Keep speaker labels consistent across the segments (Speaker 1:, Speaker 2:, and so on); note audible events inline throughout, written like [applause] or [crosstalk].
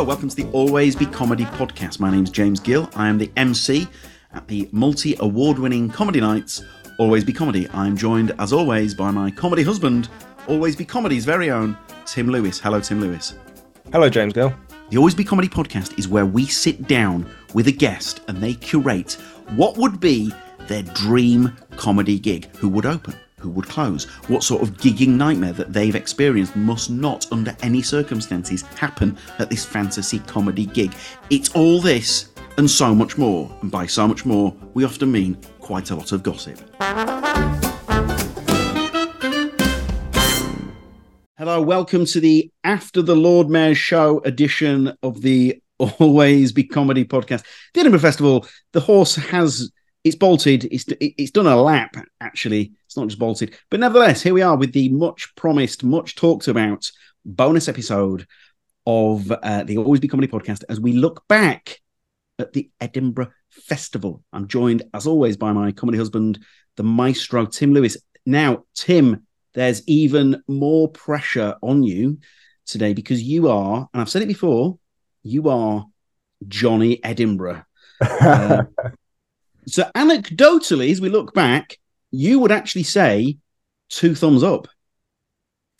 Speaker 1: Hello, welcome to the Always Be Comedy podcast. My name's James Gill. I am the MC at the multi award winning comedy nights, Always Be Comedy. I'm joined, as always, by my comedy husband, Always Be Comedy's very own, Tim Lewis. Hello, Tim Lewis.
Speaker 2: Hello, James Gill.
Speaker 1: The Always Be Comedy podcast is where we sit down with a guest and they curate what would be their dream comedy gig. Who would open? Who would close? What sort of gigging nightmare that they've experienced must not, under any circumstances, happen at this fantasy comedy gig. It's all this and so much more. And by so much more, we often mean quite a lot of gossip. Hello, welcome to the After the Lord Mayor Show edition of the Always Be Comedy podcast. The Edinburgh Festival, the horse has it's bolted. It's it's done a lap actually. It's not just bolted, but nevertheless, here we are with the much promised, much talked about bonus episode of uh, the Always Be Comedy podcast as we look back at the Edinburgh Festival. I'm joined, as always, by my comedy husband, the maestro Tim Lewis. Now, Tim, there's even more pressure on you today because you are, and I've said it before, you are Johnny Edinburgh. [laughs] Uh, so, anecdotally, as we look back, you would actually say two thumbs up.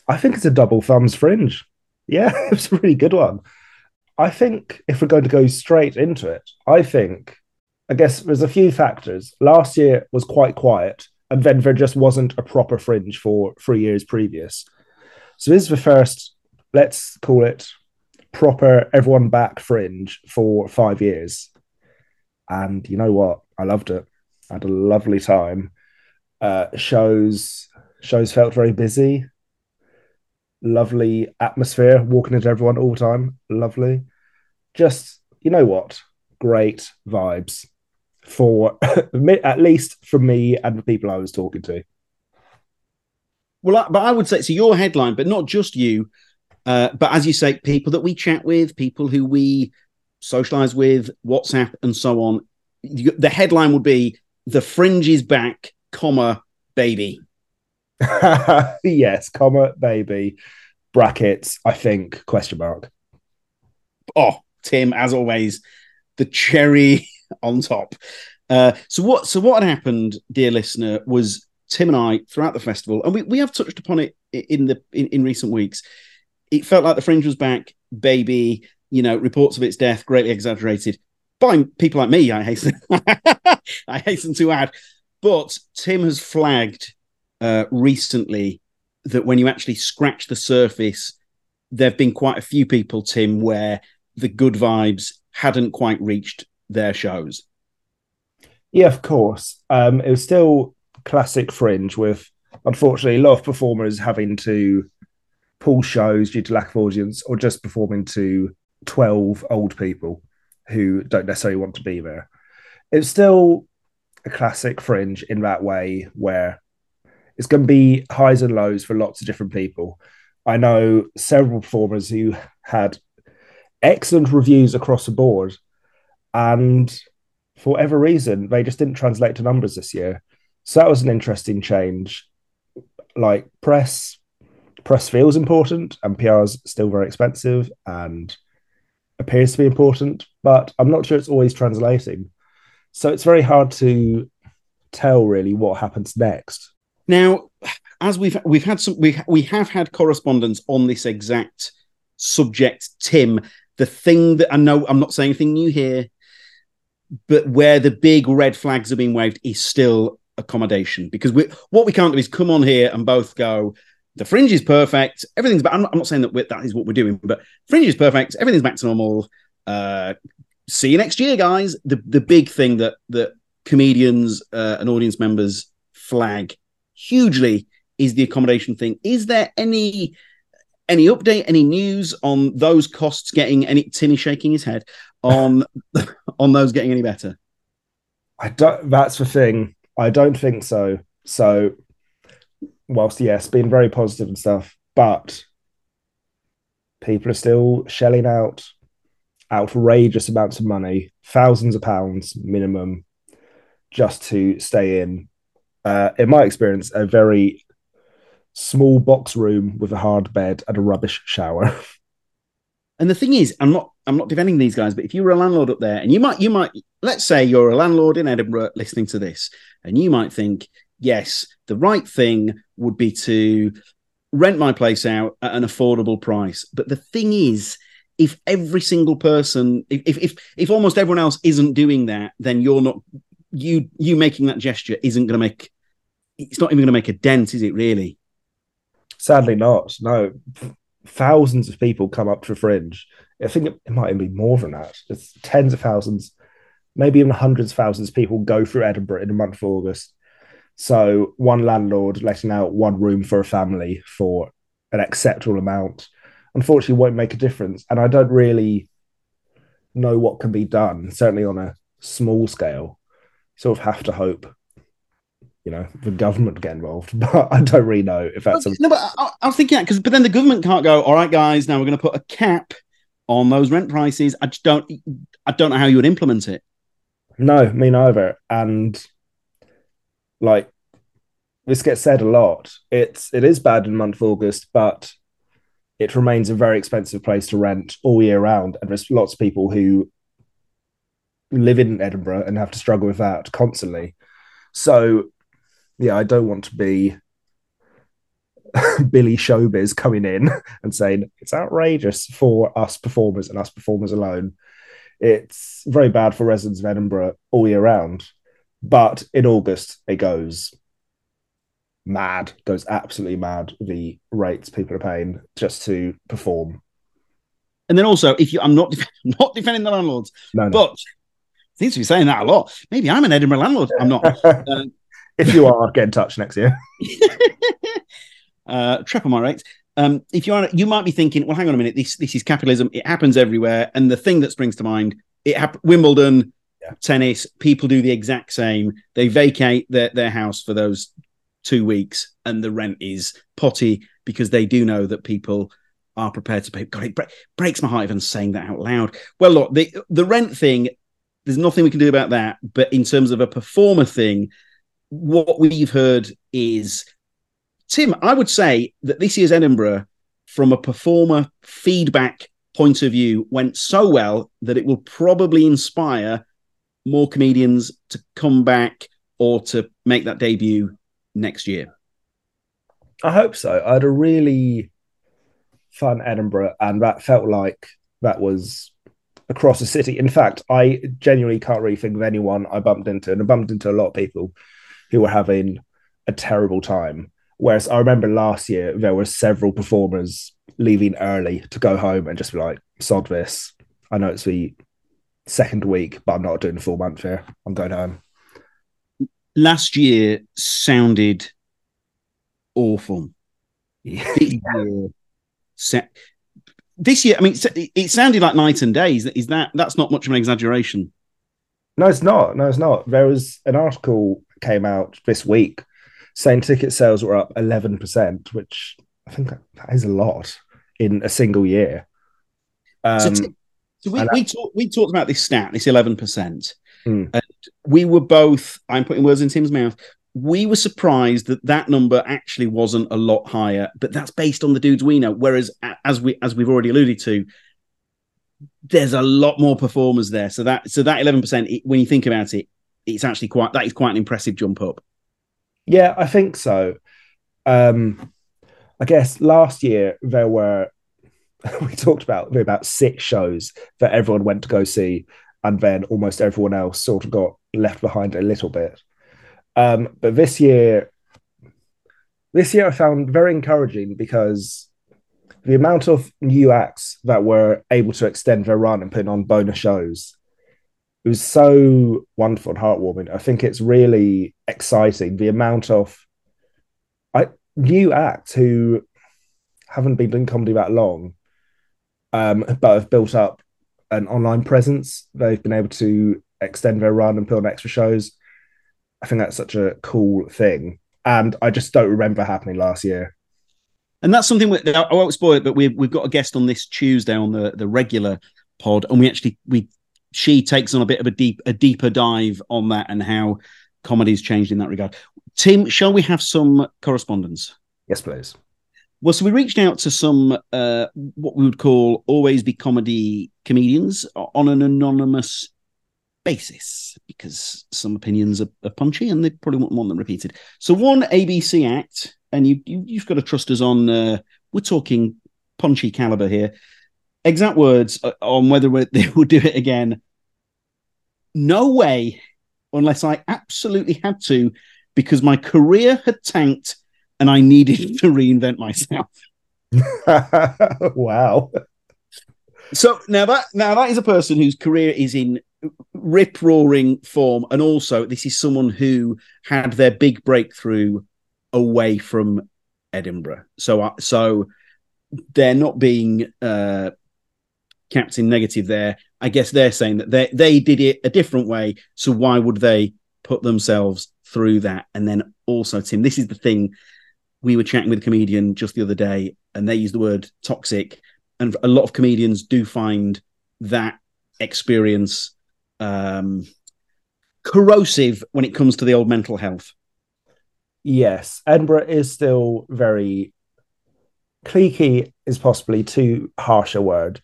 Speaker 2: I think it's a double thumbs fringe. Yeah, [laughs] it's a really good one. I think if we're going to go straight into it, I think, I guess there's a few factors. Last year was quite quiet, and then there just wasn't a proper fringe for three years previous. So this is the first, let's call it proper everyone back fringe for five years. And you know what? I loved it. I had a lovely time. Uh, shows shows felt very busy. Lovely atmosphere, walking into everyone all the time. Lovely. Just you know what? Great vibes for [laughs] at least for me and the people I was talking to.
Speaker 1: Well, but I would say so. Your headline, but not just you, uh, but as you say, people that we chat with, people who we socialize with, WhatsApp, and so on. The headline would be "The Fringe is back, comma baby." [laughs]
Speaker 2: yes, comma baby, brackets. I think question mark.
Speaker 1: Oh, Tim, as always, the cherry [laughs] on top. Uh, so what? So what had happened, dear listener, was Tim and I throughout the festival, and we, we have touched upon it in the in, in recent weeks. It felt like the fringe was back, baby. You know, reports of its death greatly exaggerated by people like me. I hasten, [laughs] I hasten to add, but Tim has flagged uh, recently that when you actually scratch the surface, there have been quite a few people, Tim, where the good vibes hadn't quite reached their shows.
Speaker 2: Yeah, of course. Um, it was still classic fringe with, unfortunately, a lot of performers having to pull shows due to lack of audience or just performing to 12 old people who don't necessarily want to be there. It's still a classic fringe in that way where it's going to be highs and lows for lots of different people. I know several performers who had excellent reviews across the board, and for whatever reason, they just didn't translate to numbers this year. So that was an interesting change. Like press, press feels important, and PR is still very expensive and appears to be important, but I'm not sure it's always translating. So it's very hard to tell really what happens next.
Speaker 1: Now, as we've we've had some we we have had correspondence on this exact subject, Tim. The thing that I know I'm not saying anything new here, but where the big red flags are being waved is still accommodation because we what we can't do is come on here and both go the fringe is perfect everything's back I'm not, I'm not saying that that is what we're doing but fringe is perfect everything's back to normal uh see you next year guys. The the big thing that that comedians uh, and audience members flag hugely is the accommodation thing. Is there any any update any news on those costs getting any Timmy shaking his head on [laughs] on those getting any better?
Speaker 2: I don't that's the thing. I don't think so. So, whilst yes, being very positive and stuff, but people are still shelling out outrageous amounts of money, thousands of pounds minimum, just to stay in. Uh, in my experience, a very small box room with a hard bed and a rubbish shower. [laughs]
Speaker 1: And the thing is, I'm not I'm not defending these guys, but if you were a landlord up there, and you might you might let's say you're a landlord in Edinburgh listening to this, and you might think, yes, the right thing would be to rent my place out at an affordable price. But the thing is, if every single person, if if if almost everyone else isn't doing that, then you're not you you making that gesture isn't going to make it's not even going to make a dent, is it? Really?
Speaker 2: Sadly, not. No, thousands of people come up to Fringe. I think it, it might even be more than that. It's tens of thousands, maybe even hundreds of thousands of people go through Edinburgh in the month of August. So one landlord letting out one room for a family for an acceptable amount, unfortunately, won't make a difference. And I don't really know what can be done, certainly on a small scale. Sort of have to hope you know the government get involved [laughs] but i don't really know if that's
Speaker 1: a... no but I, I was thinking that because but then the government can't go all right guys now we're going to put a cap on those rent prices i just don't i don't know how you would implement it
Speaker 2: no me neither and like this gets said a lot it's it is bad in month of august but it remains a very expensive place to rent all year round and there's lots of people who live in edinburgh and have to struggle with that constantly so yeah, I don't want to be [laughs] Billy Showbiz coming in and saying it's outrageous for us performers and us performers alone. It's very bad for residents of Edinburgh all year round. But in August, it goes mad, goes absolutely mad, the rates people are paying just to perform.
Speaker 1: And then also, if you, I'm not, [laughs] not defending the landlords, no, no. but seems to be saying that a lot. Maybe I'm an Edinburgh landlord. I'm not. uh, [laughs]
Speaker 2: if you are, get in touch next year. [laughs]
Speaker 1: uh, triple my rates. Um, if you are, you might be thinking, well, hang on a minute. This this is capitalism. It happens everywhere. And the thing that springs to mind, it hap- Wimbledon, yeah. tennis. People do the exact same. They vacate their their house for those two weeks, and the rent is potty because they do know that people are prepared to pay. God, it breaks my heart even saying that out loud. Well, look, the the rent thing. There's nothing we can do about that. But in terms of a performer thing, what we've heard is Tim, I would say that this year's Edinburgh, from a performer feedback point of view, went so well that it will probably inspire more comedians to come back or to make that debut next year.
Speaker 2: I hope so. I had a really fun Edinburgh, and that felt like that was across the city. In fact, I genuinely can't really think of anyone I bumped into, and I bumped into a lot of people who were having a terrible time. Whereas I remember last year there were several performers leaving early to go home and just be like, sod this. I know it's the second week, but I'm not doing a full month here. I'm going home.
Speaker 1: Last year sounded awful. Yeah. This year, I mean, it sounded like night and day. Is that that's not much of an exaggeration?
Speaker 2: No, it's not. No, it's not. There was an article came out this week saying ticket sales were up 11%, which I think that is a lot in a single year. Um, so,
Speaker 1: t- so we, we, talk, we talked about this stat, this 11%. Mm. And we were both, I'm putting words in Tim's mouth, we were surprised that that number actually wasn't a lot higher, but that's based on the dudes we know. Whereas, as we as we've already alluded to, there's a lot more performers there. So that so that eleven percent, when you think about it, it's actually quite that is quite an impressive jump up.
Speaker 2: Yeah, I think so. Um, I guess last year there were [laughs] we talked about about six shows that everyone went to go see, and then almost everyone else sort of got left behind a little bit. Um, but this year, this year I found very encouraging because the amount of new acts that were able to extend their run and put on bonus shows it was so wonderful and heartwarming. I think it's really exciting the amount of I, new acts who haven't been doing comedy that long, um, but have built up an online presence. They've been able to extend their run and put on extra shows. I think that's such a cool thing, and I just don't remember happening last year.
Speaker 1: And that's something we, I won't spoil it, but we've we've got a guest on this Tuesday on the the regular pod, and we actually we she takes on a bit of a deep a deeper dive on that and how comedy's changed in that regard. Tim, shall we have some correspondence?
Speaker 2: Yes, please.
Speaker 1: Well, so we reached out to some uh, what we would call always be comedy comedians on an anonymous basis because some opinions are, are punchy and they probably wouldn't want them repeated. So one ABC act, and you, you have got to trust us on. Uh, we're talking punchy caliber here. Exact words uh, on whether [laughs] they will do it again. No way, unless I absolutely had to, because my career had tanked and I needed [laughs] to reinvent myself. [laughs]
Speaker 2: wow.
Speaker 1: So now that now that is a person whose career is in rip roaring form, and also this is someone who had their big breakthrough away from Edinburgh. So uh, so they're not being uh, captain negative there. I guess they're saying that they they did it a different way. So why would they put themselves through that? And then also, Tim, this is the thing. We were chatting with a comedian just the other day, and they used the word toxic. And a lot of comedians do find that experience um, corrosive when it comes to the old mental health.
Speaker 2: Yes, Edinburgh is still very cliquey is possibly too harsh a word,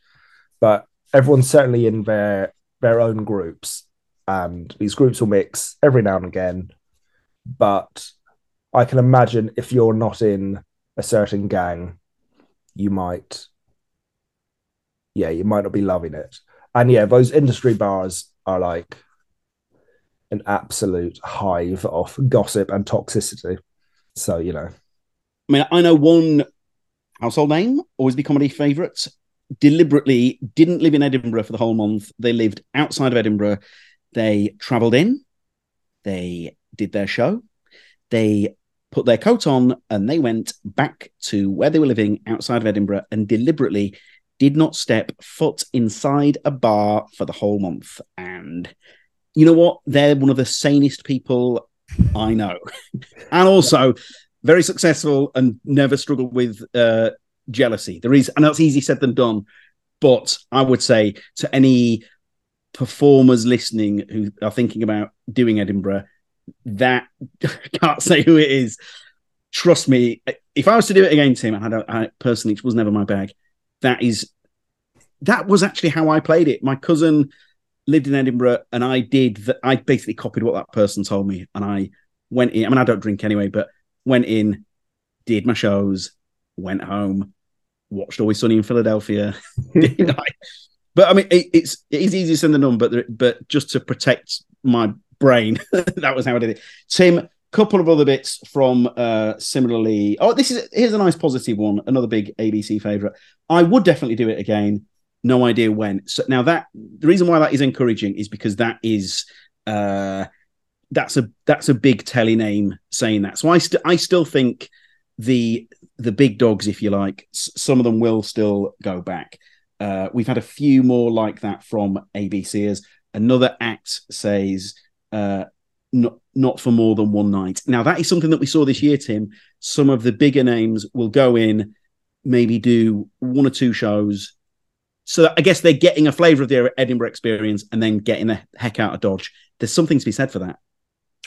Speaker 2: but everyone's certainly in their their own groups, and these groups will mix every now and again. But I can imagine if you're not in a certain gang, you might, yeah, you might not be loving it. And yeah, those industry bars are like an absolute hive of gossip and toxicity. So, you know.
Speaker 1: I mean, I know one household name, always be comedy favourites, deliberately didn't live in Edinburgh for the whole month. They lived outside of Edinburgh. They travelled in, they did their show, they put their coat on, and they went back to where they were living outside of Edinburgh and deliberately did not step foot inside a bar for the whole month. And you know what? They're one of the sanest people I know. [laughs] and also very successful and never struggled with uh, jealousy. There is, and that's easy said than done. But I would say to any performers listening who are thinking about doing Edinburgh, that [laughs] can't say who it is. Trust me, if I was to do it again, Tim, I I personally, it was never my bag that is that was actually how I played it. My cousin lived in Edinburgh, and I did that. I basically copied what that person told me, and I went in. I mean, I don't drink anyway, but went in, did my shows, went home, watched Always Sunny in Philadelphia. [laughs] [laughs] but I mean, it, it's it is easier said than done. But but just to protect my brain, [laughs] that was how I did it. Tim, couple of other bits from uh similarly oh this is here's a nice positive one another big abc favorite. I would definitely do it again. No idea when. So now that the reason why that is encouraging is because that is uh that's a that's a big telly name saying that. So i still i still think the the big dogs if you like s- some of them will still go back. Uh we've had a few more like that from abcers another act says uh not not for more than one night. Now that is something that we saw this year, Tim. Some of the bigger names will go in, maybe do one or two shows. So I guess they're getting a flavour of their Edinburgh experience and then getting the heck out of Dodge. There's something to be said for that.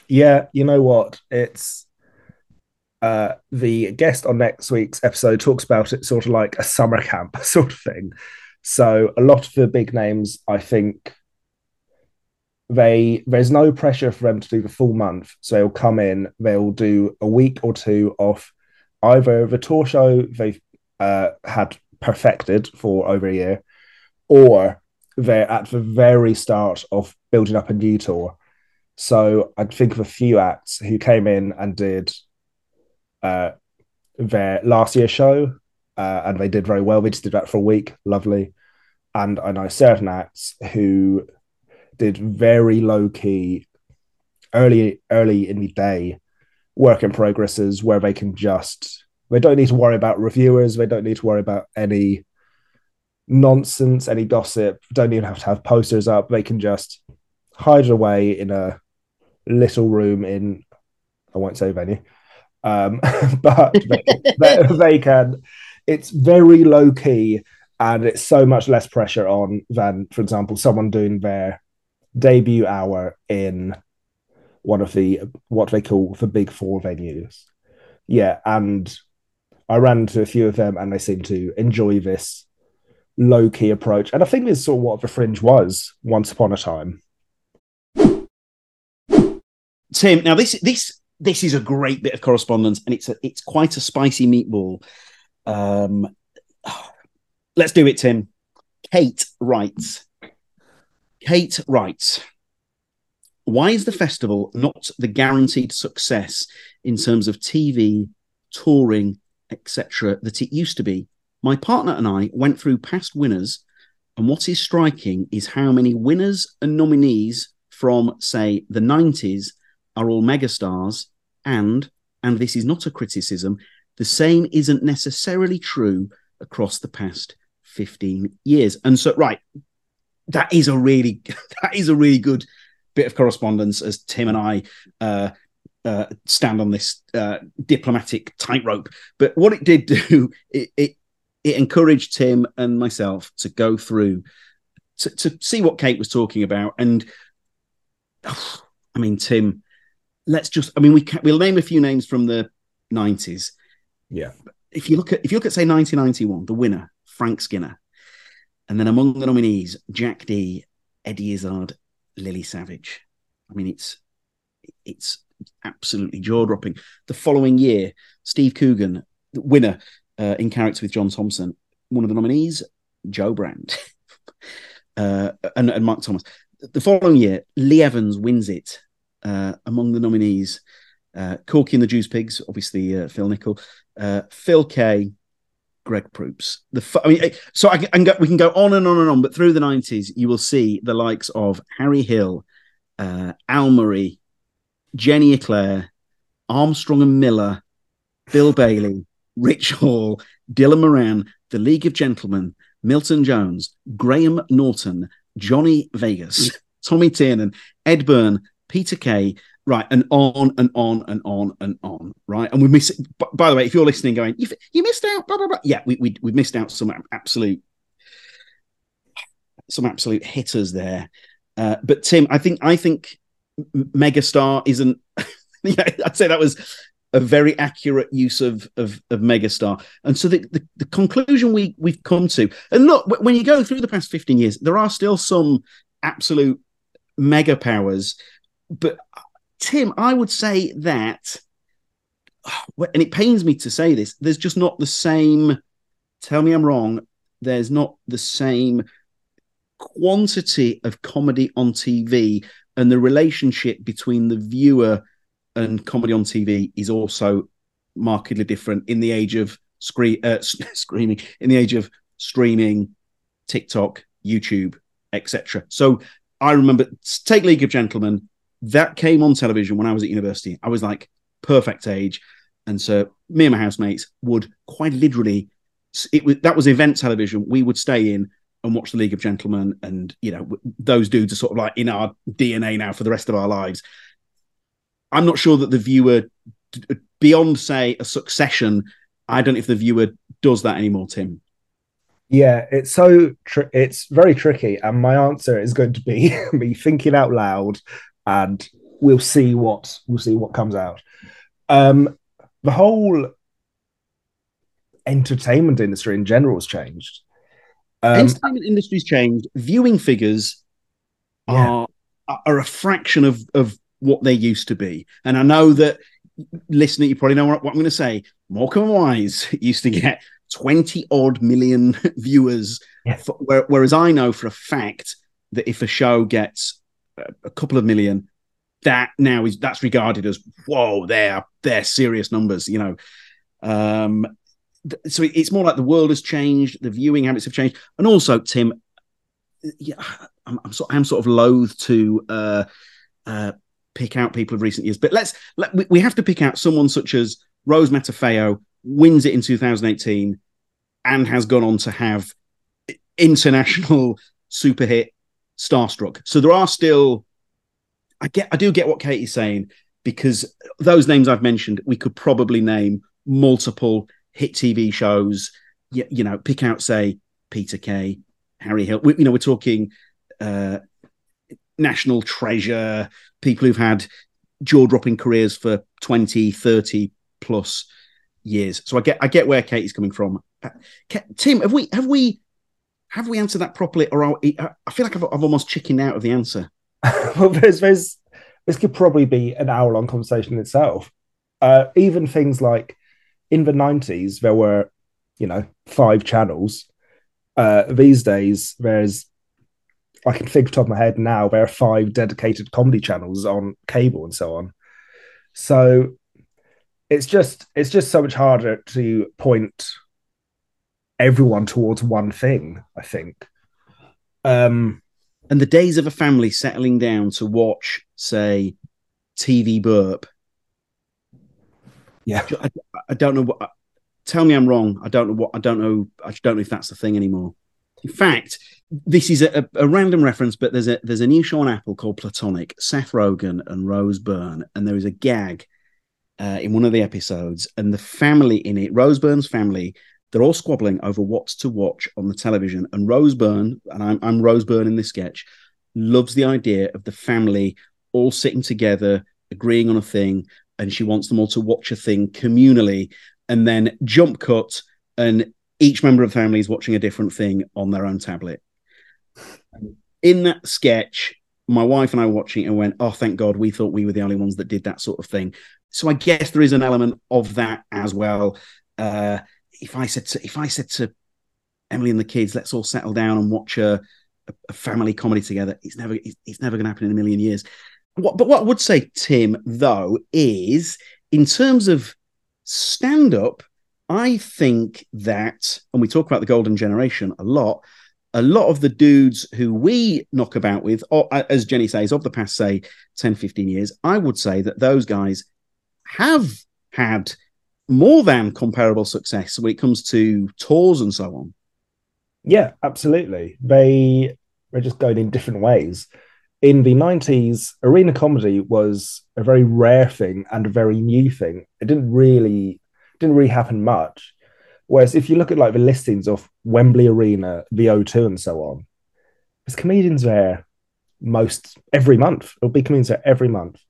Speaker 2: Yeah, you know what? It's uh, the guest on next week's episode talks about it sort of like a summer camp [laughs] sort of thing. So a lot of the big names, I think, they there's no pressure for them to do the full month. So they'll come in, they'll do a week or two of either the tour show they've uh, had perfected for over a year, or they're at the very start of building up a new tour. So I'd think of a few acts who came in and did uh, their last year show, uh, and they did very well. They just did that for a week, lovely. And I know certain acts who did very low key, early early in the day work in progresses where they can just they don't need to worry about reviewers. They don't need to worry about any nonsense, any gossip. Don't even have to have posters up. They can just hide it away in a little room in I won't say venue, um, [laughs] but they, [laughs] they, they can. It's very low key and it's so much less pressure on than, for example, someone doing their debut hour in one of the what they call the big four venues. Yeah, and I ran to a few of them and they seem to enjoy this low key approach. And I think this is sort of what the fringe was once upon a time.
Speaker 1: Tim, now this this this is a great bit of correspondence, and it's a it's quite a spicy meatball. Um, [sighs] let's do it, Tim. Kate writes. Kate writes. Why is the festival not the guaranteed success in terms of TV, touring, etc., that it used to be? My partner and I went through past winners, and what is striking is how many winners and nominees from, say, the 90s are all megastars, and, and this is not a criticism, the same isn't necessarily true across the past 15 years. And so, right, that is a really [laughs] that is a really good bit of correspondence as Tim and I uh, uh, stand on this uh, diplomatic tightrope. But what it did [laughs] do, it, it, it encouraged Tim and myself to go through to, to see what Kate was talking about. And oh, [sighs] I mean, Tim, let's just I mean, we can, we'll name a few names from the nineties.
Speaker 2: Yeah.
Speaker 1: If you look at if you look at say 1991, the winner Frank Skinner, and then among the nominees, Jack Dee, Eddie Izzard, Lily Savage. I mean, it's it's absolutely jaw dropping. The following year, Steve Coogan, the winner uh, in character with John Thomson, one of the nominees, Jo Brand, [laughs] uh, and, and Mark Thomas. The following year, Lee Evans wins it uh, among the nominees. Uh, Corky and the Juice Pigs, obviously uh, Phil Nichol, uh, Phil Kay, Greg Proops. The I mean, so I can, go, we can go on and on and on, but through the nineties, you will see the likes of Harry Hill, uh, Al Murray, Jenny Eclair, Armstrong and Miller, Bill Bailey, Rich Hall, Dylan Moran, The League of Gentlemen, Milton Jones, Graham Norton, Johnny Vegas, Tommy Tiernan, Ed Byrne, Peter Kay, right, and on and on and on and on, right? And we miss. By the way, if you're listening, going, you, you missed out, blah blah blah. Yeah, we we we missed out some absolute, some absolute hitters there. Uh, but Tim, I think I think megastar isn't. [laughs] yeah, I'd say that was a very accurate use of of, of megastar. And so the, the, the conclusion we we've come to, and look, when you go through the past fifteen years, there are still some absolute mega powers but Tim, I would say that, [sighs] and it pains me to say this, there's just not the same. Tell me I'm wrong. There's not the same quantity of comedy on TV, and the relationship between the viewer and comedy on TV is also markedly different in the age of scree- uh, [laughs] screaming, in the age of streaming, TikTok, YouTube, etc. So I remember take League of Gentlemen that came on television when I was at university. I was like perfect age, and so me and my housemates would quite literally. It was that was event television. We would stay in and watch the League of Gentlemen, and you know those dudes are sort of like in our DNA now for the rest of our lives. I'm not sure that the viewer, beyond say a Succession, I don't know if the viewer does that anymore. Tim.
Speaker 2: Yeah, it's so tr- it's very tricky, and my answer is going to be [laughs] me thinking out loud and we'll see what we'll see what comes out. Um, the whole entertainment industry in general has changed.
Speaker 1: Um, entertainment industry's changed. Viewing figures yeah. are are a fraction of of what they used to be, and I know that listener, you probably know what, what I'm going to say. Morecambe and Wise [laughs] used to get 20 odd million [laughs] viewers, yeah. for, whereas I know for a fact that if a show gets a couple of million, that now is that's regarded as whoa, they're they're serious numbers, you know. Um, so it's more like the world has changed, the viewing habits have changed, and also Tim, yeah, I'm, I'm sort I'm sort of loath to uh, uh, pick out people of recent years, but let's let we, we have to pick out someone such as Rose Matafeo wins it in 2018 and has gone on to have international [laughs] super hit starstruck. So there are still, I get, I do get what Katie's saying because those names I've mentioned, we could probably name multiple hit TV shows. You, you know, pick out say Peter Kay, Harry Hill. We, you know, we're talking uh, national treasure, people who've had jaw dropping careers for 20, 30 plus years. So I get I get where Katie's coming from. Uh, Tim, have we have we have we answered that properly, or are, I feel like I've, I've almost chickened out of the answer. [laughs]
Speaker 2: well, there's, there's, this could probably be an hour long conversation itself. Uh, even things like in the 90s, there were, you know, five channels. Uh, these days, there's, I can think top of my head now, there are five dedicated comedy channels on cable and so on. So it's just it's just so much harder to point everyone towards one thing i think. Um
Speaker 1: and the days of a family settling down to watch say tv burp.
Speaker 2: Yeah.
Speaker 1: I, I don't know what tell me i'm wrong. I don't know what i don't know i don't know if that's the thing anymore. In fact this is a, a, random reference, but there's a there's a new show on Apple called Platonic. Seth Rogen and Rose Byrne, and there is a gag uh, in one of the episodes, and the family in it, Rose Byrne's family, they're all squabbling over what's to watch on the television. And Rose Byrne, and I'm, I'm Rose Byrne in this sketch, loves the idea of the family all sitting together, agreeing on a thing, and she wants them all to watch a thing communally, and then jump cut, and each member of the family is watching a different thing on their own tablet. In that sketch, my wife and I were watching it and went, "Oh, thank God, we thought we were the only ones that did that sort of thing." so I guess there is an element of that as well. Uh, if I said to if I said to Emily and the kids, let's all settle down and watch a, a family comedy together, it's never it's, it's never going to happen in a million years. What, but what I would say, Tim, though, is in terms of stand up, I think that, and we talk about the golden generation a lot. A lot of the dudes who we knock about with, or uh, as Jenny says, of the past, say 10, 15 years, I would say that those guys have had more than comparable success when it comes to tours and so on.
Speaker 2: Yeah, absolutely. They were just going in different ways. In the 90s, arena comedy was a very rare thing and a very new thing. It didn't really didn't really happen much. Whereas if you look at like the listings of Wembley Arena, the O2 and so on, there's comedians there most every month. It'll be comedians there every month,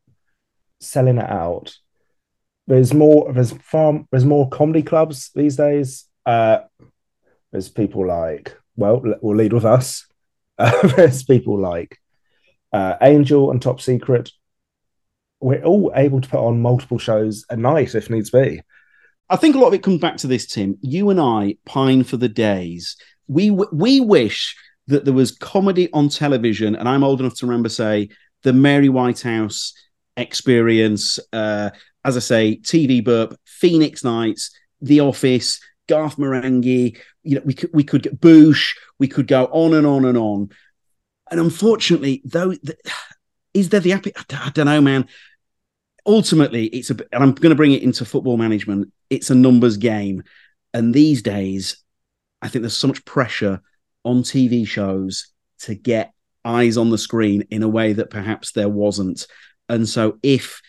Speaker 2: selling it out there's more there's far there's more comedy clubs these days. Uh, there's people like well, we'll lead with us. Uh, [laughs] there's people like uh, Angel and Top Secret. We're all able to put on multiple shows a night if needs be.
Speaker 1: I think a lot of it comes back to this, Tim. You and I pine for the days. We we wish that there was comedy on television, and I'm old enough to remember, say, the Mary Whitehouse experience, uh, as I say, TV Burp, Phoenix Nights, The Office, Garth Marenghi. You know, we could we could get Boosh. We could go on and on and on. And unfortunately, though, the, is there the I, I don't know, man. Ultimately, it's a. And I'm going to bring it into football management. It's a numbers game, and these days, I think there's so much pressure on TV shows to get eyes on the screen in a way that perhaps there wasn't. And so, if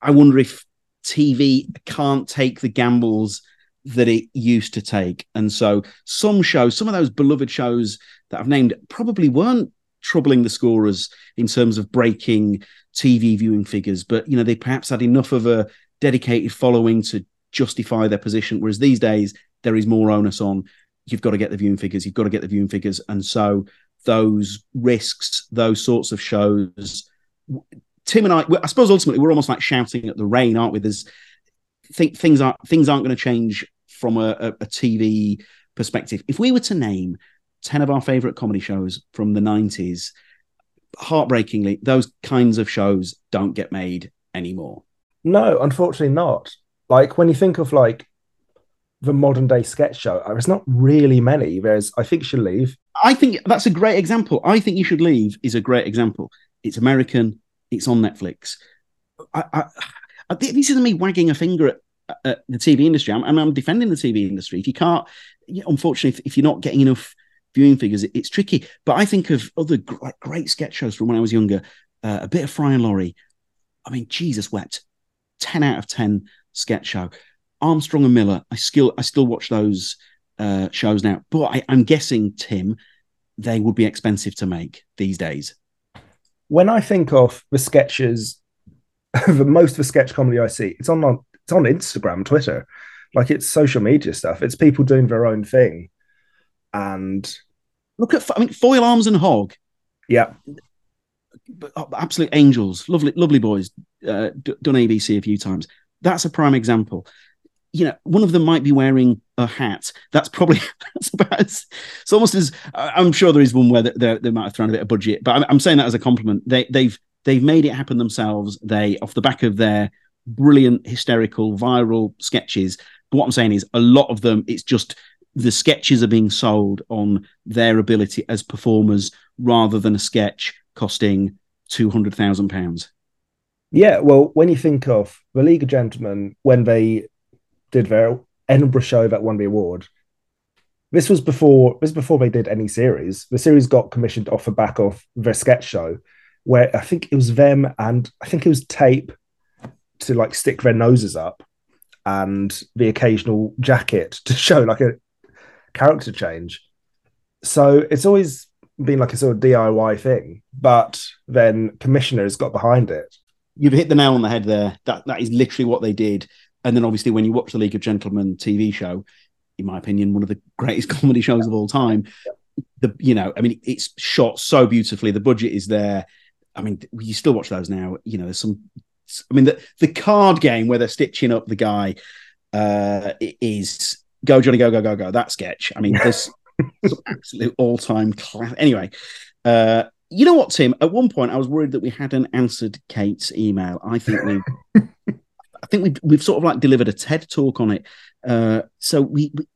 Speaker 1: I wonder if TV can't take the gambles that it used to take. And so some shows, some of those beloved shows that I've named probably weren't troubling the scorers in terms of breaking TV viewing figures, but you know, they perhaps had enough of a dedicated following to justify their position. Whereas these days there is more onus on you've got to get the viewing figures, you've got to get the viewing figures. And so those risks, those sorts of shows Tim and I, I suppose ultimately we're almost like shouting at the rain, aren't we? There's think things aren't things aren't going to change from a, a, a TV perspective. If we were to name ten of our favorite comedy shows from the '90s, heartbreakingly, those kinds of shows don't get made anymore.
Speaker 2: No, unfortunately not. Like when you think of like the modern day sketch show, uh, there's not really many. There's I think you should leave.
Speaker 1: I think that's a great example. I think you should leave is a great example. It's American. It's on Netflix. I, I, I, this isn't me wagging a finger at, the TV industry. I'm, I'm, defending the TV industry. If you can't, unfortunately, if, if you're not getting enough viewing figures, it, it's tricky. But I think of other great, great sketch shows from when I was younger. Uh, a bit of Fry and Laurie. I mean, Jesus wept. Ten out of ten sketch show. Armstrong and Miller. I still I still watch those uh, shows now, but I, I'm guessing Tim, they would be expensive to make these days
Speaker 2: when I think of the sketches, [laughs] the most of the sketch comedy I see, it's on, it's on Instagram, Twitter. Like it's social media stuff. It's people doing their own thing. And
Speaker 1: look at I mean foil arms and hog.
Speaker 2: Yeah.
Speaker 1: Oh, absolute angels, lovely, lovely boys. Uh, done ABC a few times. That's a prime example. You know, one of them might be wearing a hat. That's probably [laughs] that's about as, it's almost as I'm sure there is one where they, they might have thrown a bit of budget, but I'm, I'm saying that as a compliment. They they've they've made it happen themselves. They off the back of their brilliant, hysterical, viral sketches. What I'm saying is a lot of them. It's just the sketches are being sold on their ability as performers rather than a sketch costing two hundred thousand pounds.
Speaker 2: Yeah, well, when you think of the League of Gentlemen when they did their Edinburgh show that won the award, this was before this was before they did any series. The series got commissioned off the back of their sketch show, where I think it was them and I think it was tape to like stick their noses up and the occasional jacket [laughs] to show like a character change. So it's always been like a sort of DIY thing, but then commissioners got behind it.
Speaker 1: You've hit the nail on the head there. That that is literally what they did. And then obviously when you watch the League of Gentlemen TV show, in my opinion, one of the [laughs] greatest comedy shows of all time. The you know, I mean, it's shot so beautifully. The budget is there. I mean, you still watch those now. You know, there's some. I mean, the the card game where they're stitching up the guy uh, is go Johnny go go go go. That sketch. I mean, there's [laughs] absolute all time class. Anyway, uh, you know what, Tim? At one point, I was worried that we hadn't answered Kate's email. I think we, [laughs] think we've we've sort of like delivered a TED talk on it. Uh, so we, we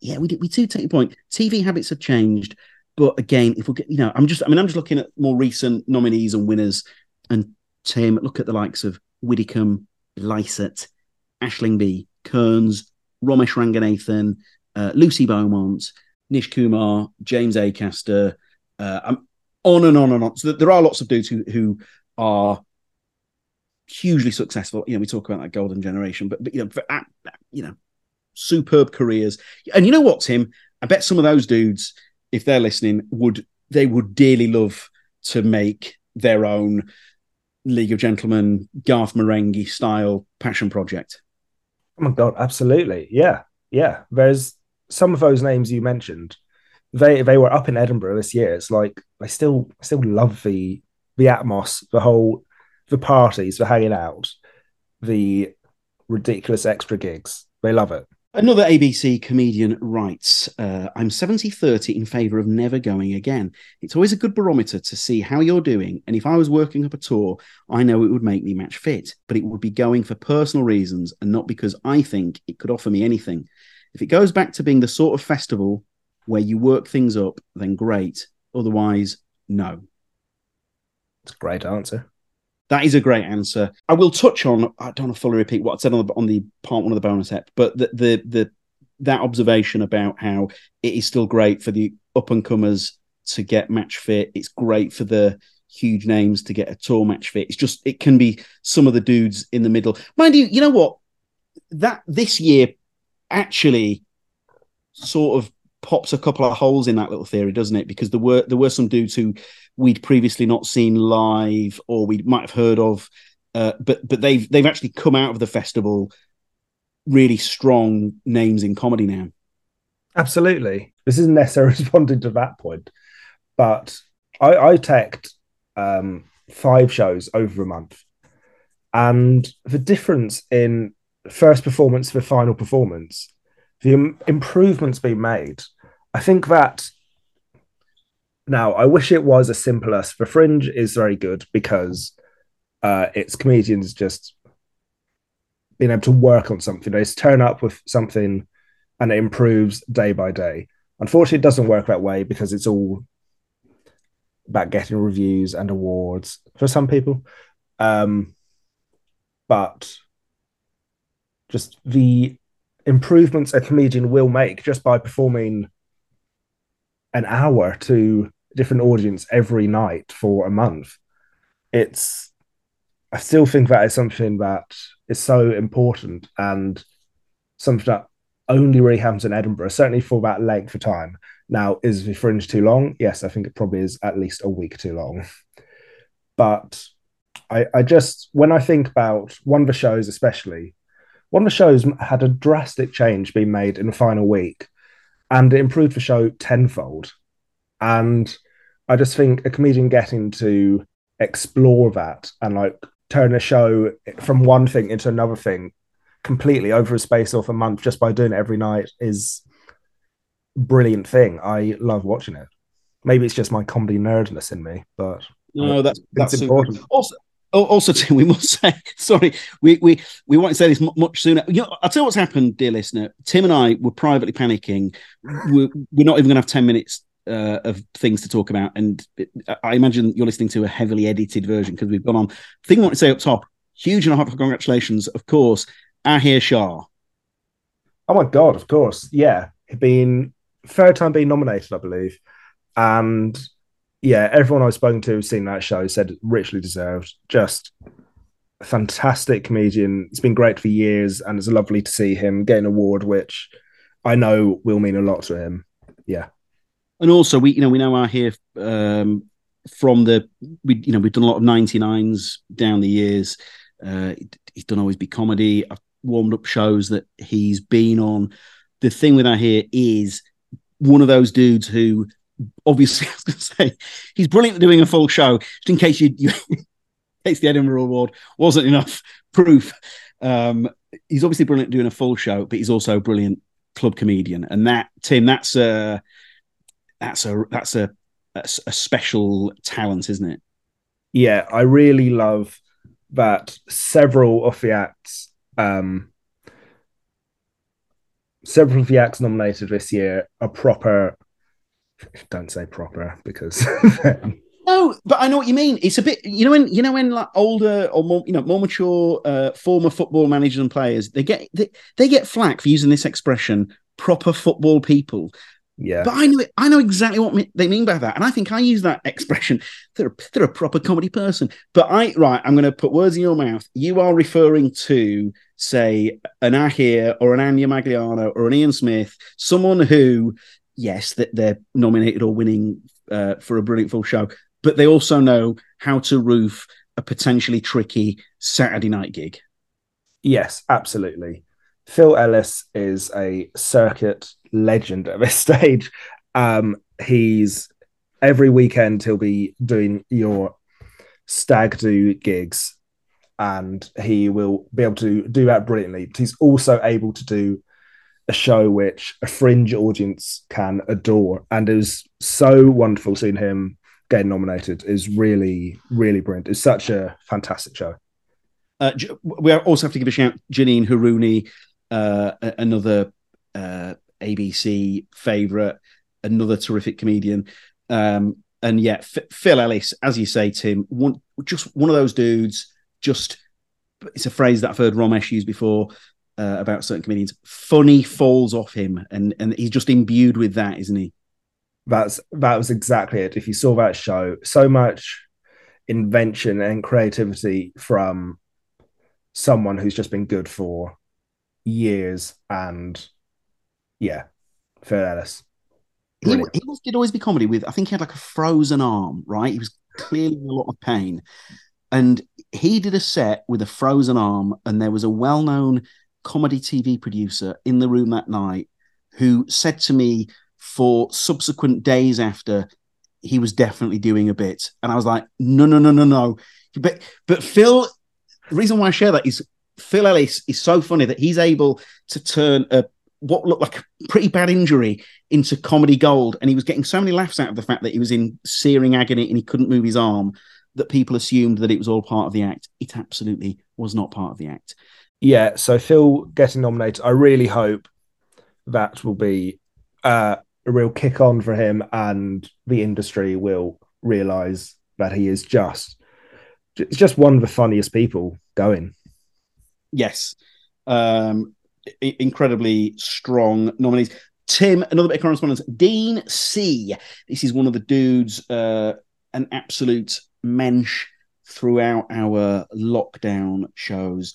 Speaker 1: yeah, we we do take your point. TV habits have changed, but again, if we get, you know, I'm just, I mean, I'm just looking at more recent nominees and winners, and Tim, look at the likes of Widdicombe, Lycett, Aisling Bea, Kearns, Romesh Ranganathan, uh, Lucy Beaumont, Nish Kumar, James Acaster, uh, I'm on and on and on. So there are lots of dudes who who are hugely successful. You know, we talk about that golden generation, but but you know, for, you know, superb careers. And you know what, Tim? I bet some of those dudes, if they're listening, would they would dearly love to make their own League of Gentlemen Garth Marenghi style passion project.
Speaker 2: Oh my god, absolutely. Yeah. Yeah. There's some of those names you mentioned. They they were up in Edinburgh this year. It's like I still I still love the the atmos, the whole the parties, the hanging out, the ridiculous extra gigs. They love it.
Speaker 1: Another ABC comedian writes, uh, I'm 70 30 in favour of never going again. It's always a good barometer to see how you're doing. And if I was working up a tour, I know it would make me match fit, but it would be going for personal reasons and not because I think it could offer me anything. If it goes back to being the sort of festival where you work things up, then great. Otherwise, no.
Speaker 2: It's a great answer.
Speaker 1: That is a great answer. I will touch on. I don't want to fully repeat what I said on the on the part one of the bonus ep, but the the the that observation about how it is still great for the up and comers to get match fit. It's great for the huge names to get a tour match fit. It's just it can be some of the dudes in the middle. Mind you, you know what? That this year actually sort of pops a couple of holes in that little theory, doesn't it? Because there were there were some dudes who we'd previously not seen live or we might have heard of, uh, but but they've they've actually come out of the festival really strong names in comedy now.
Speaker 2: Absolutely, this isn't necessarily [laughs] responding to that point, but I, I teched um, five shows over a month, and the difference in first performance to the final performance the improvements being made. I think that now I wish it was as simple as the Fringe is very good because uh, it's comedians just being able to work on something. They just turn up with something and it improves day by day. Unfortunately, it doesn't work that way because it's all about getting reviews and awards for some people. Um, but just the improvements a comedian will make just by performing an hour to different audience every night for a month. It's I still think that is something that is so important and something that only really happens in Edinburgh, certainly for that length of time. Now, is the fringe too long? Yes, I think it probably is at least a week too long. But I, I just when I think about one of the shows, especially one of the shows had a drastic change being made in the final week, and it improved the show tenfold. And I just think a comedian getting to explore that and like turn a show from one thing into another thing completely over a space of a month just by doing it every night is brilliant thing. I love watching it. Maybe it's just my comedy nerdness in me, but
Speaker 1: no, that's that's important. Also, also, [laughs] Tim, we must say, sorry, we we we won't say this much sooner. You know, I'll tell you what's happened, dear listener. Tim and I were privately panicking. We're, we're not even going to have ten minutes uh, of things to talk about, and I imagine you're listening to a heavily edited version because we've gone on. Thing I want to say up top, huge and a half congratulations, of course, Ahir Shah.
Speaker 2: Oh my god, of course, yeah, been third time being nominated, I believe, and yeah, everyone I've spoken to who's seen that show said richly deserved. Just a fantastic comedian. It's been great for years, and it's lovely to see him get an award, which I know will mean a lot to him. Yeah,
Speaker 1: and also we, you know, we now are here um, from the we, you know, we've done a lot of ninety nines down the years. Uh, he's done always be comedy. I've warmed up shows that he's been on. The thing with Ahir is one of those dudes who obviously, [laughs] I was going to say he's brilliant at doing a full show. Just in case you, you [laughs] case the Edinburgh Award wasn't enough proof, um, he's obviously brilliant at doing a full show, but he's also a brilliant club comedian. And that Tim, that's a that's a that's a a, a special talent, isn't it?
Speaker 2: Yeah, I really love that several of the acts um, several of the acts nominated this year are proper don't say proper because [laughs]
Speaker 1: no but i know what you mean. It's a bit you know when you know when like older or more you know more mature uh, former football managers and players they get they, they get flack for using this expression proper football people.
Speaker 2: Yeah.
Speaker 1: But i know i know exactly what they mean by that and i think i use that expression. They're, they're a proper comedy person. But i right i'm going to put words in your mouth. You are referring to say an ahir or an anya magliano or an ian smith someone who yes, that they're nominated or winning uh, for a brilliant full show, but they also know how to roof a potentially tricky Saturday night gig.
Speaker 2: Yes, absolutely. Phil Ellis is a circuit legend at this [laughs] stage. Um, he's every weekend he'll be doing your stag do gigs and he will be able to do that brilliantly. But he's also able to do a show which a fringe audience can adore. And it was so wonderful seeing him getting nominated. is really, really brilliant. It's such a fantastic show.
Speaker 1: Uh, we also have to give a shout Janine Harouni, uh, another uh, ABC favorite, another terrific comedian. Um, and yeah, F- Phil Ellis, as you say, Tim, one, just one of those dudes. Just it's a phrase that I've heard Romesh use before uh, about certain comedians. Funny falls off him, and and he's just imbued with that, isn't he?
Speaker 2: That's that was exactly it. If you saw that show, so much invention and creativity from someone who's just been good for years, and yeah, Phil Ellis.
Speaker 1: He, he did always be comedy with. I think he had like a frozen arm, right? He was clearly in a lot of pain, and he did a set with a frozen arm, and there was a well-known comedy TV producer in the room that night who said to me for subsequent days after he was definitely doing a bit. And I was like, no, no, no, no, no. But but Phil, the reason why I share that is Phil Ellis is so funny that he's able to turn a what looked like a pretty bad injury into comedy gold. And he was getting so many laughs out of the fact that he was in searing agony and he couldn't move his arm that people assumed that it was all part of the act. It absolutely was not part of the act
Speaker 2: yeah, so Phil getting nominated, I really hope that will be uh, a real kick on for him, and the industry will realize that he is just it's just one of the funniest people going.
Speaker 1: Yes, um, incredibly strong nominees. Tim, another bit of correspondence. Dean C. This is one of the dudes, uh, an absolute mensch throughout our lockdown shows.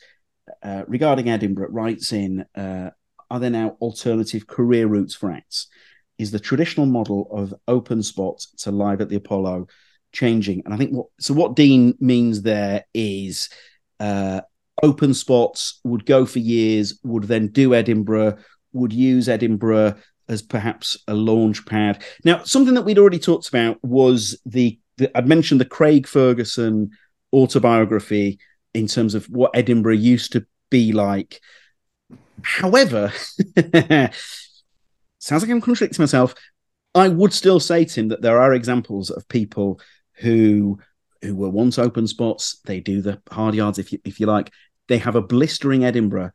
Speaker 1: Uh, regarding Edinburgh, writes in uh, Are there now alternative career routes for acts? Is the traditional model of open spot to live at the Apollo changing? And I think what so what Dean means there is uh, open spots, would go for years, would then do Edinburgh, would use Edinburgh as perhaps a launch pad. Now, something that we'd already talked about was the, the I'd mentioned the Craig Ferguson autobiography in terms of what Edinburgh used to be like. However, [laughs] sounds like I'm contradicting myself. I would still say to him that there are examples of people who who were once open spots. They do the hard yards, if you if you like. They have a blistering Edinburgh,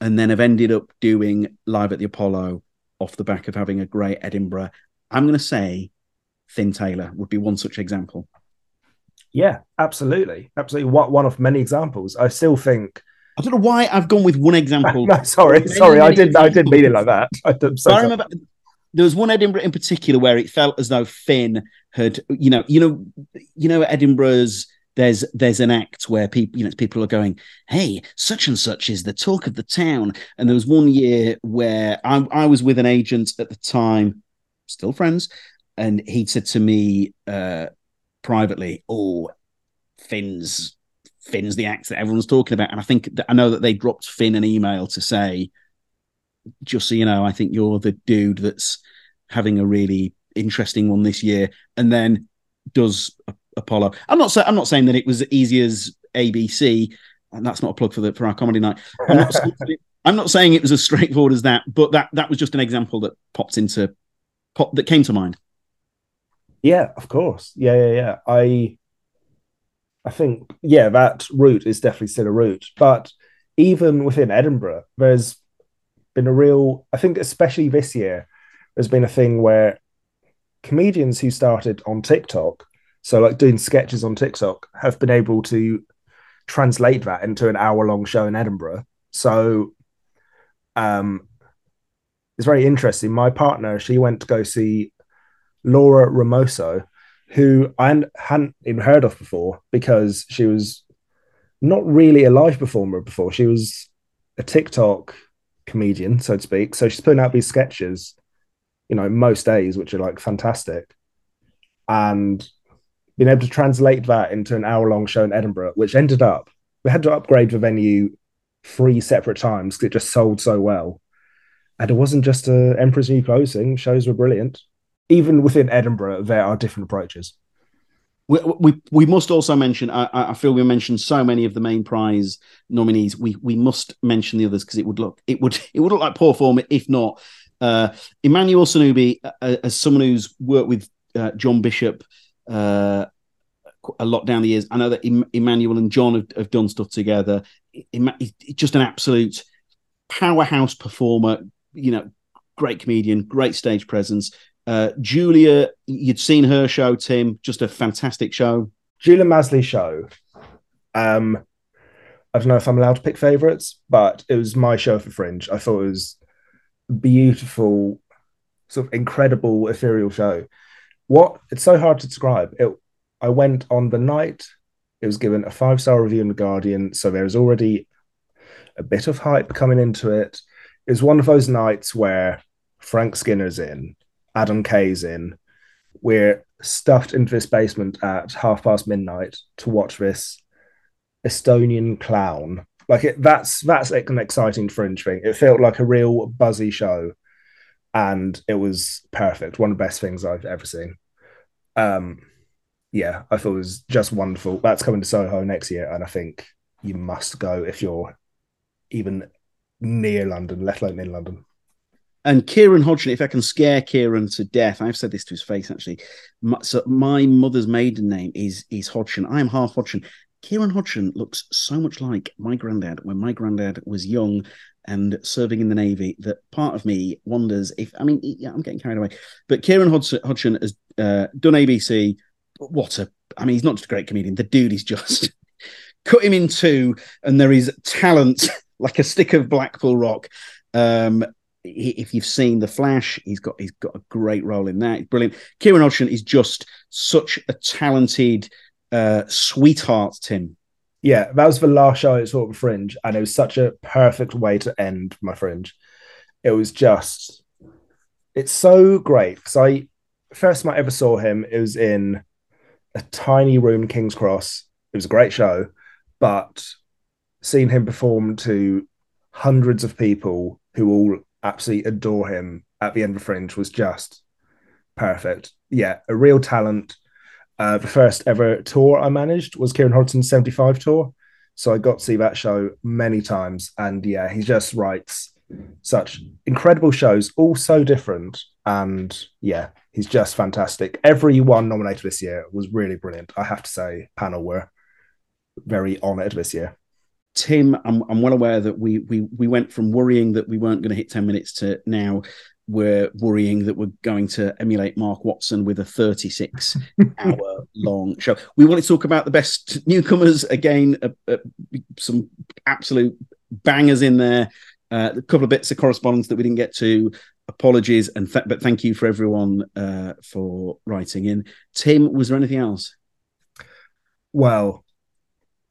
Speaker 1: and then have ended up doing live at the Apollo off the back of having a great Edinburgh. I'm going to say Finn Taylor would be one such example.
Speaker 2: Yeah, absolutely, absolutely. What one of many examples. I still think.
Speaker 1: I don't know why I've gone with one [laughs] example.
Speaker 2: no, sorry, sorry, I didn't. I didn't mean it like that. [laughs] I,
Speaker 1: so I remember there was one Edinburgh in particular where it felt as though Finn had, you know, you know, you know, Edinburgh's there's there's an act where people you know people are going hey such and such is the talk of the town and there was one year where i, I was with an agent at the time still friends and he'd said to me uh privately oh finn's finn's the act that everyone's talking about and i think that i know that they dropped finn an email to say just so you know i think you're the dude that's having a really interesting one this year and then does Apollo. I'm not saying I'm not saying that it was as easy as ABC, and that's not a plug for the for our comedy night. I'm not, [laughs] I'm not saying it was as straightforward as that, but that that was just an example that popped into pop that came to mind.
Speaker 2: Yeah, of course. Yeah, yeah, yeah. I I think yeah, that route is definitely still a route, but even within Edinburgh, there's been a real. I think especially this year, there's been a thing where comedians who started on TikTok so, like doing sketches on TikTok, have been able to translate that into an hour long show in Edinburgh. So, um, it's very interesting. My partner, she went to go see Laura Ramoso, who I hadn't even heard of before because she was not really a live performer before. She was a TikTok comedian, so to speak. So she's putting out these sketches, you know, most days, which are like fantastic. And being able to translate that into an hour long show in Edinburgh, which ended up, we had to upgrade the venue three separate times because it just sold so well. And it wasn't just a Emperor's New Closing, shows were brilliant. Even within Edinburgh, there are different approaches.
Speaker 1: We, we, we must also mention. I, I feel we mentioned so many of the main prize nominees. We we must mention the others because it would look it would [laughs] it would look like poor form if not. Uh, Emmanuel Sonubi, uh, as someone who's worked with uh, John Bishop uh, a lot down the years. I know that Emmanuel and John have, have done stuff together. He's just an absolute powerhouse performer. You know, great comedian, great stage presence. Uh, Julia, you'd seen her show, Tim. Just a fantastic show.
Speaker 2: Julia Masli show. Um, I don't know if I'm allowed to pick favorites, but it was my show for Fringe. I thought it was beautiful, sort of incredible, ethereal show what it's so hard to describe. It, I went on the night it was given a five star review in the Guardian, so there was already a bit of hype coming into it. It was one of those nights where Frank Skinner's in, Adam Kay's in. We're stuffed into this basement at half past midnight to watch this Estonian clown. Like it, that's that's an exciting fringe thing. It felt like a real buzzy show and it was perfect. One of the best things I've ever seen. Um, yeah, I thought it was just wonderful. That's coming to Soho next year, and I think you must go if you're even near London, let alone in London.
Speaker 1: And Kieran Hodgson, if I can scare Kieran to death, I've said this to his face actually. My, so my mother's maiden name is is Hodgson. I am half Hodgson. Kieran Hodgson looks so much like my granddad when my granddad was young and serving in the Navy that part of me wonders if, I mean, yeah, I'm getting carried away, but Kieran Hodgson, Hodgson has uh, done ABC. What a, I mean, he's not just a great comedian. The dude is just [laughs] cut him in two, and there is talent [laughs] like a stick of Blackpool rock. Um, if you've seen The Flash, he's got he's got a great role in that. Brilliant. Kieran Hodgson is just such a talented uh, sweetheart, Tim
Speaker 2: yeah, that was the last show I saw of Fringe, and it was such a perfect way to end my Fringe. It was just, it's so great because I first time I ever saw him, it was in a tiny room in King's Cross. It was a great show, but seeing him perform to hundreds of people who all absolutely adore him at the end of Fringe was just perfect. Yeah, a real talent. Uh, the first ever tour I managed was Kieran Hodgson's 75 tour. So I got to see that show many times. And yeah, he just writes such incredible shows, all so different. And yeah, he's just fantastic. Everyone nominated this year was really brilliant. I have to say, panel were very honoured this year.
Speaker 1: Tim, I'm, I'm well aware that we we we went from worrying that we weren't going to hit 10 minutes to now we're worrying that we're going to emulate Mark Watson with a 36 [laughs] hour long show. We want to talk about the best newcomers again, uh, uh, some absolute bangers in there. Uh, a couple of bits of correspondence that we didn't get to. Apologies, and th- but thank you for everyone uh, for writing in. Tim, was there anything else?
Speaker 2: Well,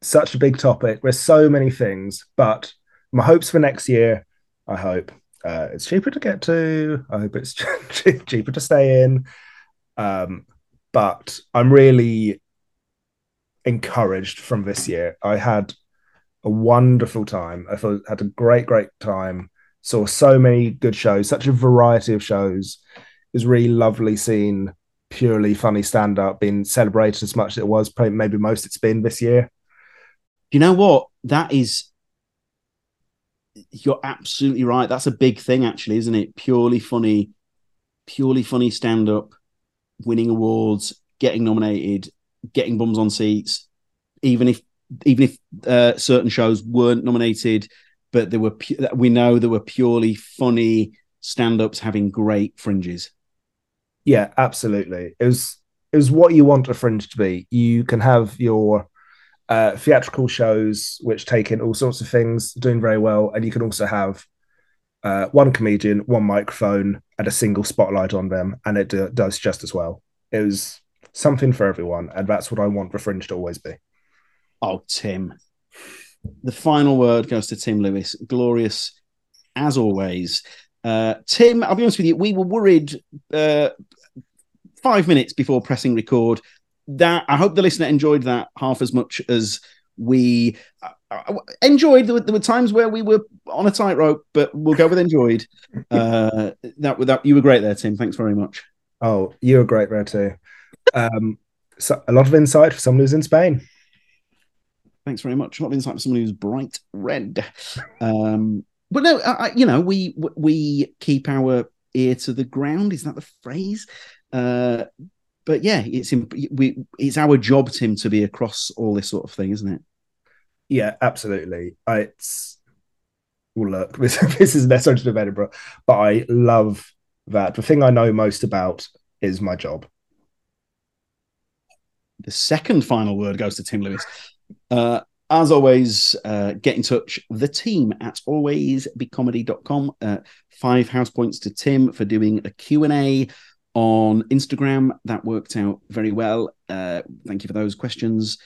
Speaker 2: such a big topic. There's so many things, but my hopes for next year, I hope uh, it's cheaper to get to. I hope it's [laughs] cheaper to stay in. Um, but I'm really encouraged from this year. I had a wonderful time. I thought had a great, great time. Saw so many good shows, such a variety of shows. It was really lovely seeing purely funny stand up being celebrated as much as it was, maybe most it's been this year.
Speaker 1: You know what? That is you're absolutely right. That's a big thing, actually, isn't it? Purely funny, purely funny stand up, winning awards, getting nominated, getting bums on seats, even if even if uh, certain shows weren't nominated, but there were pu- we know there were purely funny stand ups having great fringes.
Speaker 2: Yeah, absolutely. It was it was what you want a fringe to be. You can have your uh, theatrical shows which take in all sorts of things, doing very well, and you can also have uh, one comedian, one microphone, and a single spotlight on them, and it do- does just as well. It was something for everyone, and that's what I want the Fringe to always be.
Speaker 1: Oh, Tim. The final word goes to Tim Lewis. Glorious as always. Uh, Tim, I'll be honest with you, we were worried uh, five minutes before pressing record that I hope the listener enjoyed that half as much as we uh, uh enjoyed. There were, there were, times where we were on a tightrope, but we'll go with enjoyed. [laughs] Uh, that that you were great there, Tim. Thanks very much.
Speaker 2: Oh, you were great there too. Um, so a lot of insight for someone who's in Spain.
Speaker 1: Thanks very much. A lot of insight for someone who's bright red. Um, but no, I, you know, we we keep our ear to the ground. Is that the phrase? Uh, but yeah, it's we it's our job, Tim, to be across all this sort of thing, isn't it?
Speaker 2: Yeah, absolutely. It's well, look, [laughs] this, this is necessary to Edinburgh, but I love that. The thing I know most about is my job.
Speaker 1: The second final word goes to Tim Lewis. Uh, as always, uh, get in touch. The team at alwaysbecomedy.com. Uh, five house points to Tim for doing a Q&A on Instagram. That worked out very well. Uh, thank you for those questions.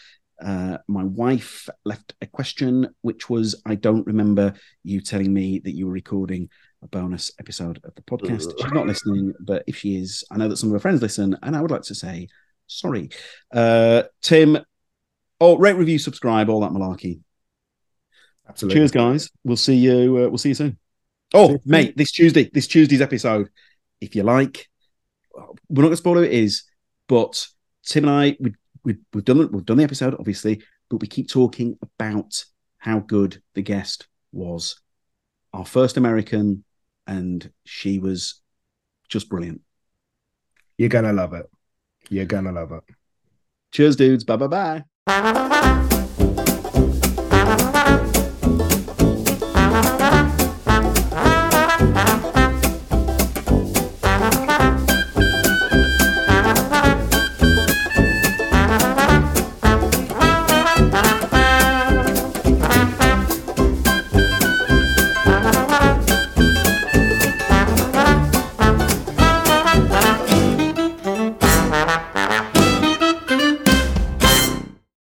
Speaker 1: Uh, my wife left a question, which was I don't remember you telling me that you were recording a bonus episode of the podcast. She's not listening, but if she is, I know that some of her friends listen, and I would like to say sorry. Uh, Tim, oh, rate, review, subscribe, all that malarkey. Absolutely. Cheers, guys. We'll see you. Uh, we'll see you soon. Oh, mate, this Tuesday, this Tuesday's episode. If you like, we're not going to spoil who it is, but Tim and I, we, we, we've done we've done the episode, obviously, but we keep talking about how good the guest was. Our first American, and she was just brilliant.
Speaker 2: You're gonna love it. You're gonna love it.
Speaker 1: Cheers, dudes. Bye bye bye.